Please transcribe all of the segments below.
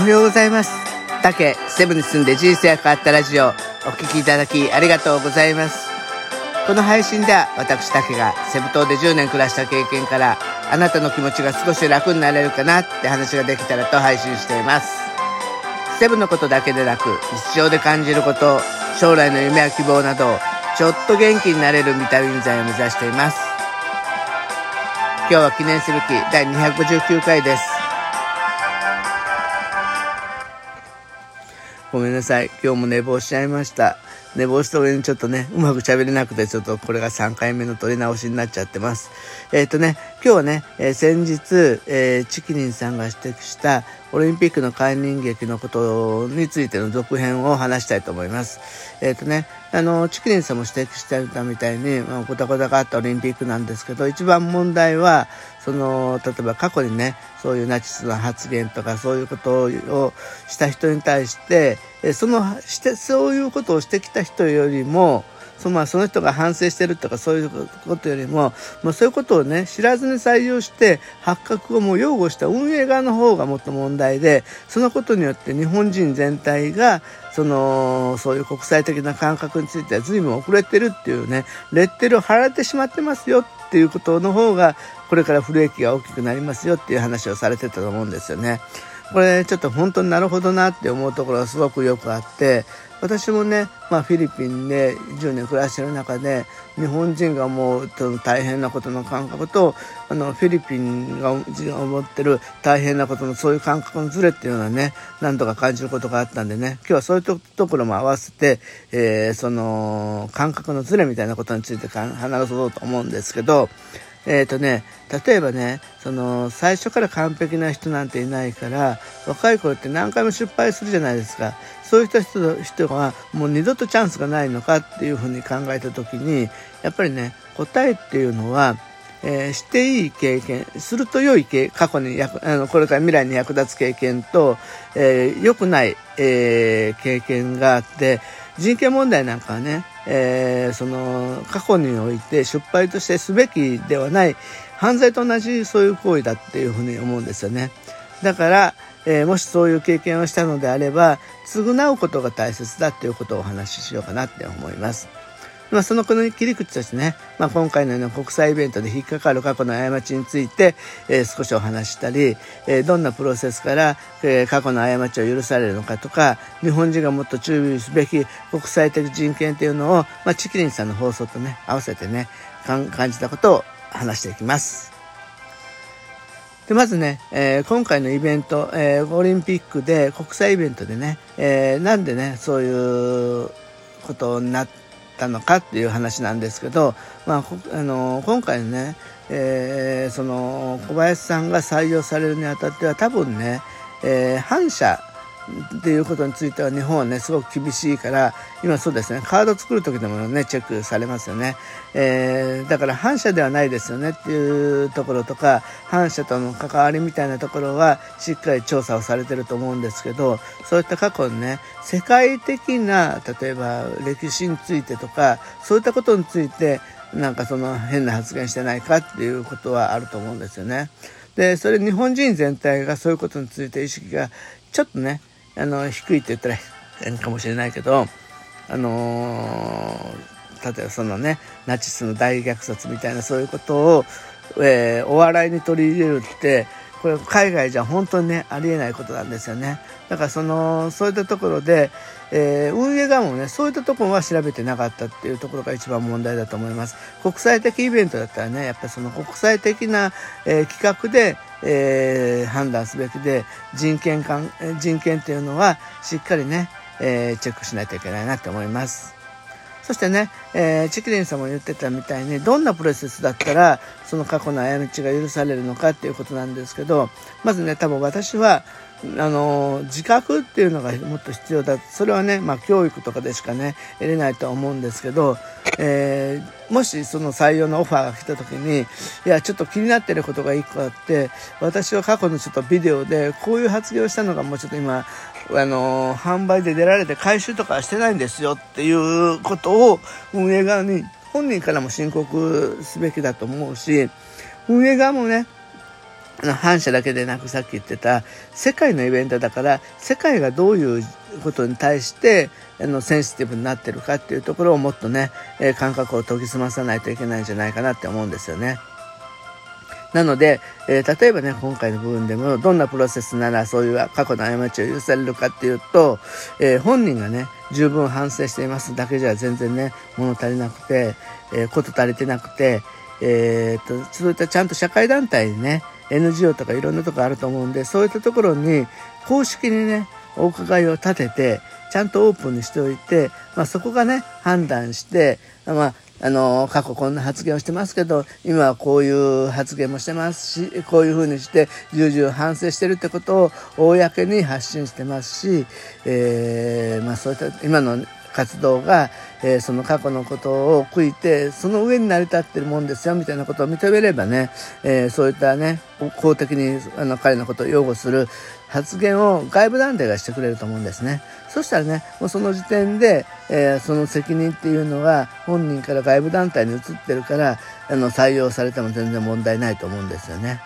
おはようございます。竹セブンに住んで人生が変わったラジオお聴きいただきありがとうございます。この配信では私竹がセブ島で10年暮らした経験からあなたの気持ちが少し楽になれるかなって話ができたらと配信しています。セブのことだけでなく日常で感じること、将来の夢や希望などちょっと元気になれるビタミン剤を目指しています。今日は記念すべき第259回です。ごめんなさい。今日も寝坊しちゃいました。寝坊した上にちょっとね、うまく喋れなくて、ちょっとこれが3回目の撮り直しになっちゃってます。えっ、ー、とね、今日はね、えー、先日、えー、チキリンさんが指摘したオリンピックの解任劇のことについての続編を話したいと思います。えっ、とね、あの、チキリンさんも指摘してたみたいに、まあ、ごたごたがあったオリンピックなんですけど、一番問題は、その、例えば過去にね、そういうナチスの発言とか、そういうことをした人に対して、その、して、そういうことをしてきた人よりも、そのまあその人が反省してるとかそういうことよりも、まあ、そういうことをね知らずに採用して発覚をもう擁護した運営側の方がもっと問題でそのことによって日本人全体がそのそういう国際的な感覚については随分遅れてるっていうねレッテルを貼られてしまってますよっていうことの方がこれから不利益が大きくなりますよっていう話をされてたと思うんですよね。これちょっと本当になるほどなって思うところがすごくよくあって私もね、まあ、フィリピンで10年暮らしてる中で日本人が思う大変なことの感覚とあのフィリピンが思ってる大変なことのそういう感覚のズレっていうのはね何とか感じることがあったんでね今日はそういうところも合わせて、えー、その感覚のズレみたいなことについて話そうと思うんですけどえっ、ー、とね、例えばね、その、最初から完璧な人なんていないから、若い頃って何回も失敗するじゃないですか。そういった人人がもう二度とチャンスがないのかっていうふうに考えた時に、やっぱりね、答えっていうのは、えー、していい経験、すると良い経過去に役あの、これから未来に役立つ経験と、えー、良くない、えー、経験があって、人権問題なんかはね、えー、その過去において失敗としてすべきではない犯罪と同じそういう行為だっていうふうに思うんですよね。だから、えー、もしそういう経験をしたのであれば償うことが大切だっていうことをお話ししようかなって思います。まあ、そのこの切り口としてね、まあ、今回のような国際イベントで引っかかる過去の過ちについて、えー、少しお話したり、えー、どんなプロセスから、えー、過去の過ちを許されるのかとか、日本人がもっと注意すべき国際的人権というのを、まあ、チキリンさんの放送とね、合わせてね、感じたことを話していきます。でまずね、えー、今回のイベント、えー、オリンピックで国際イベントでね、えー、なんでねそういうことになったのかっていう話なんですけど、まあ、あの今回ね、えー、その小林さんが採用されるにあたっては多分ね、えー、反社っていうことについては日本はねすごく厳しいから今そうですねカード作る時でもねチェックされますよね、えー、だから反社ではないですよねっていうところとか反社との関わりみたいなところはしっかり調査をされてると思うんですけどそういった過去にね世界的な例えば歴史についてとかそういったことについてなんかその変な発言してないかっていうことはあると思うんですよね。でそれ日本人全体がそういうことについて意識がちょっとねあの低いって言ったら変かもしれないけどあのー、例えばそのねナチスの大虐殺みたいなそういうことを、えー、お笑いに取り入れるってこれ海外じゃ本当にねありえないことなんですよねだからそのそういったところで、えー、運営側もねそういったところは調べてなかったっていうところが一番問題だと思います国際的イベントだったらねやっぱその国際的な、えー、企画でえー、判断すべきで人権人権っていうのはしっかりね、え、チェックしないといけないなって思います。そしてね、えー、チキリンさんも言ってたみたいにどんなプロセスだったらその過去の過ちが許されるのかっていうことなんですけどまずね多分私はあの自覚っていうのがもっと必要だ。それはね、まあ、教育とかでしかね得れないとは思うんですけど、えー、もしその採用のオファーが来た時にいやちょっと気になってることが1個あって私は過去のちょっとビデオでこういう発言をしたのがもうちょっと今あの販売で出られて回収とかしてないんですよっていうことを運営側に本人からも申告すべきだと思うし運営側もね反社だけでなくさっき言ってた世界のイベントだから世界がどういうことに対してあのセンシティブになってるかっていうところをもっとね、え、感覚を研ぎ澄まさないといけないんじゃないかなって思うんですよね。なので、えー、例えばね、今回の部分でも、どんなプロセスならそういう過去の過ちを許されるかっていうと、えー、本人がね、十分反省していますだけじゃ全然ね、物足りなくて、えー、こと足りてなくて、えー、っと、そういったちゃんと社会団体にね、NGO とかいろんなとこあると思うんで、そういったところに公式にね、お伺いを立てて、ちゃんとオープンにしておいて、まあ、そこがね、判断して、まあ、あの、過去こんな発言をしてますけど、今はこういう発言もしてますし、こういうふうにして重々反省してるってことを公に発信してますし、えー、まあそういった今の活動が、えー、その過去のことを悔いて、その上に成り立ってるもんですよ、みたいなことを認めればね、えー、そういったね、公的にあの彼のことを擁護する発言を外部団体がしてくれると思うんですね。そしたらね、もうその時点で、えー、その責任っていうのが本人から外部団体に移ってるから、あの、採用されても全然問題ないと思うんですよね。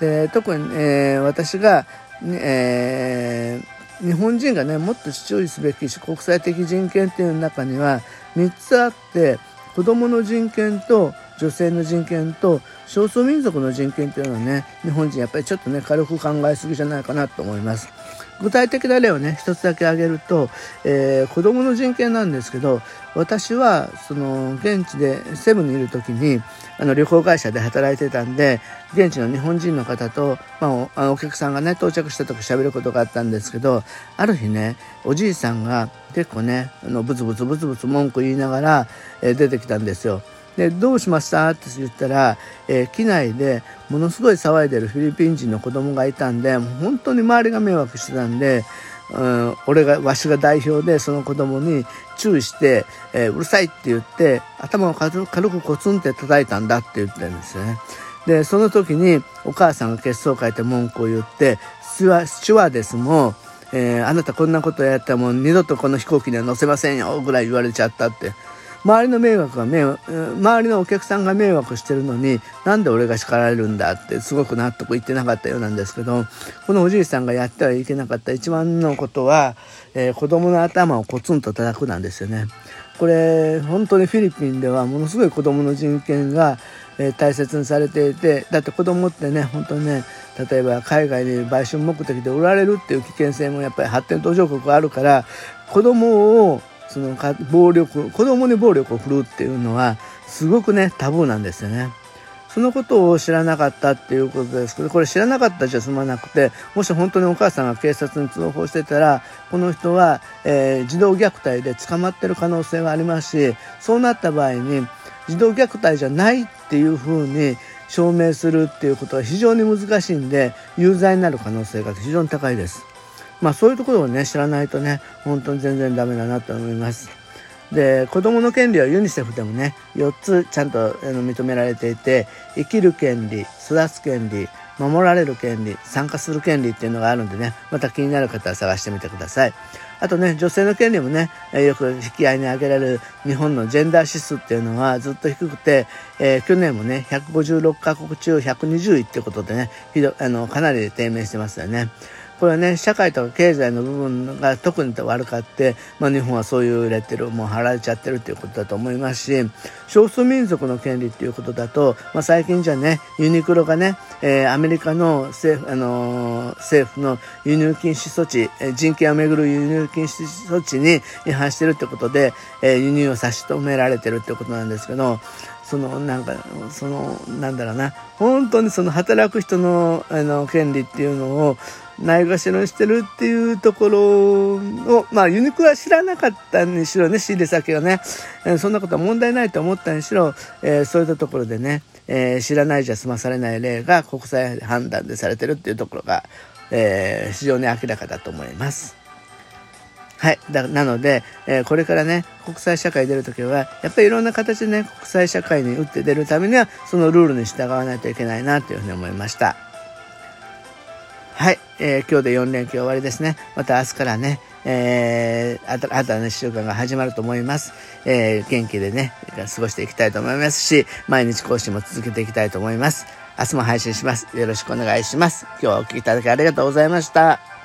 で、特に、えー、私が、えー、日本人がね、もっと注意すべき国際的人権っていう中には3つあって、子どもの人権と女性の人権と少数民族の人権っていうのはね日本人やっぱりちょっとね軽く考えすぎじゃないかなと思います。具体的な例をね一つだけ挙げると、えー、子供の人権なんですけど私はその現地でセブンにいる時にあの旅行会社で働いてたんで現地の日本人の方と、まあ、お客さんがね到着した時喋ることがあったんですけどある日ねおじいさんが結構ねあのブツブツブツブツ文句言いながら、えー、出てきたんですよ。で、どうしました？って言ったら、えー、機内でものすごい騒いでるフィリピン人の子供がいたんで、本当に周りが迷惑してたんで、うん、俺が、わしが代表でその子供に注意して、えー、うるさいって言って、頭を軽くコツンって叩いたんだって言ってるんですね。で、その時にお母さんが血相を変えて文句を言って、スチュワーデスも、えー、あなたこんなことやったらもう二度とこの飛行機には乗せませんよぐらい言われちゃったって。周りの迷惑が迷惑、周りのお客さんが迷惑してるのに、なんで俺が叱られるんだってすごく納得いってなかったようなんですけど、このおじいさんがやってはいけなかった一番のことは、えー、子供の頭をコツンと叩くなんですよね。これ、本当にフィリピンではものすごい子供の人権が、えー、大切にされていて、だって子供ってね、本当にね、例えば海外に売春目的で売られるっていう危険性もやっぱり発展途上国あるから、子供をその暴力、子供に暴力を振るうっていうのは、すごくね、タブーなんですよね。そのことを知らなかったっていうことですけど、これ知らなかったじゃ済まなくて、もし本当にお母さんが警察に通報してたら、この人は、えー、児童虐待で捕まってる可能性がありますし、そうなった場合に、児童虐待じゃないっていうふうに証明するっていうことは非常に難しいんで、有罪になる可能性が非常に高いです。まあそういうところをね、知らないとね、本当に全然ダメだなと思います。で、子供の権利はユニセフでもね、4つちゃんと認められていて、生きる権利、育つ権利、守られる権利、参加する権利っていうのがあるんでね、また気になる方は探してみてください。あとね、女性の権利もね、よく引き合いに挙げられる日本のジェンダー指数っていうのはずっと低くて、えー、去年もね、156カ国中120位ってことでね、ひどあのかなり低迷してますよね。これはね、社会とか経済の部分が特に悪かって、まあ日本はそういうレッテルをもう貼られちゃってるっていうことだと思いますし、少数民族の権利っていうことだと、まあ最近じゃね、ユニクロがね、えー、アメリカの政府、あのー、政府の輸入禁止措置、えー、人権をめぐる輸入禁止措置に違反してるってことで、えー、輸入を差し止められてるってことなんですけど、そのなんかそのなんだろうな本当にその働く人のあの権利っていうのをないがしろにしてるっていうところをまあユニクロは知らなかったにしろね仕入れ先がね、えー、そんなことは問題ないと思ったにしろ、えー、そういったところでね、えー、知らないじゃ済まされない例が国際判断でされてるっていうところが、え非常に明らかだと思います。はい。だなので、えー、これからね、国際社会出るときは、やっぱりいろんな形でね、国際社会に打って出るためには、そのルールに従わないといけないなというふうに思いました。はい。えー、今日で4連休終わりですね。また明日からね、えー、新たな、ね、週間が始まると思います。えー、元気でね、過ごしていきたいと思いますし、毎日更新も続けていきたいと思います。明日も配信します。よろしくお願いします。今日はお聴きいただきありがとうございました。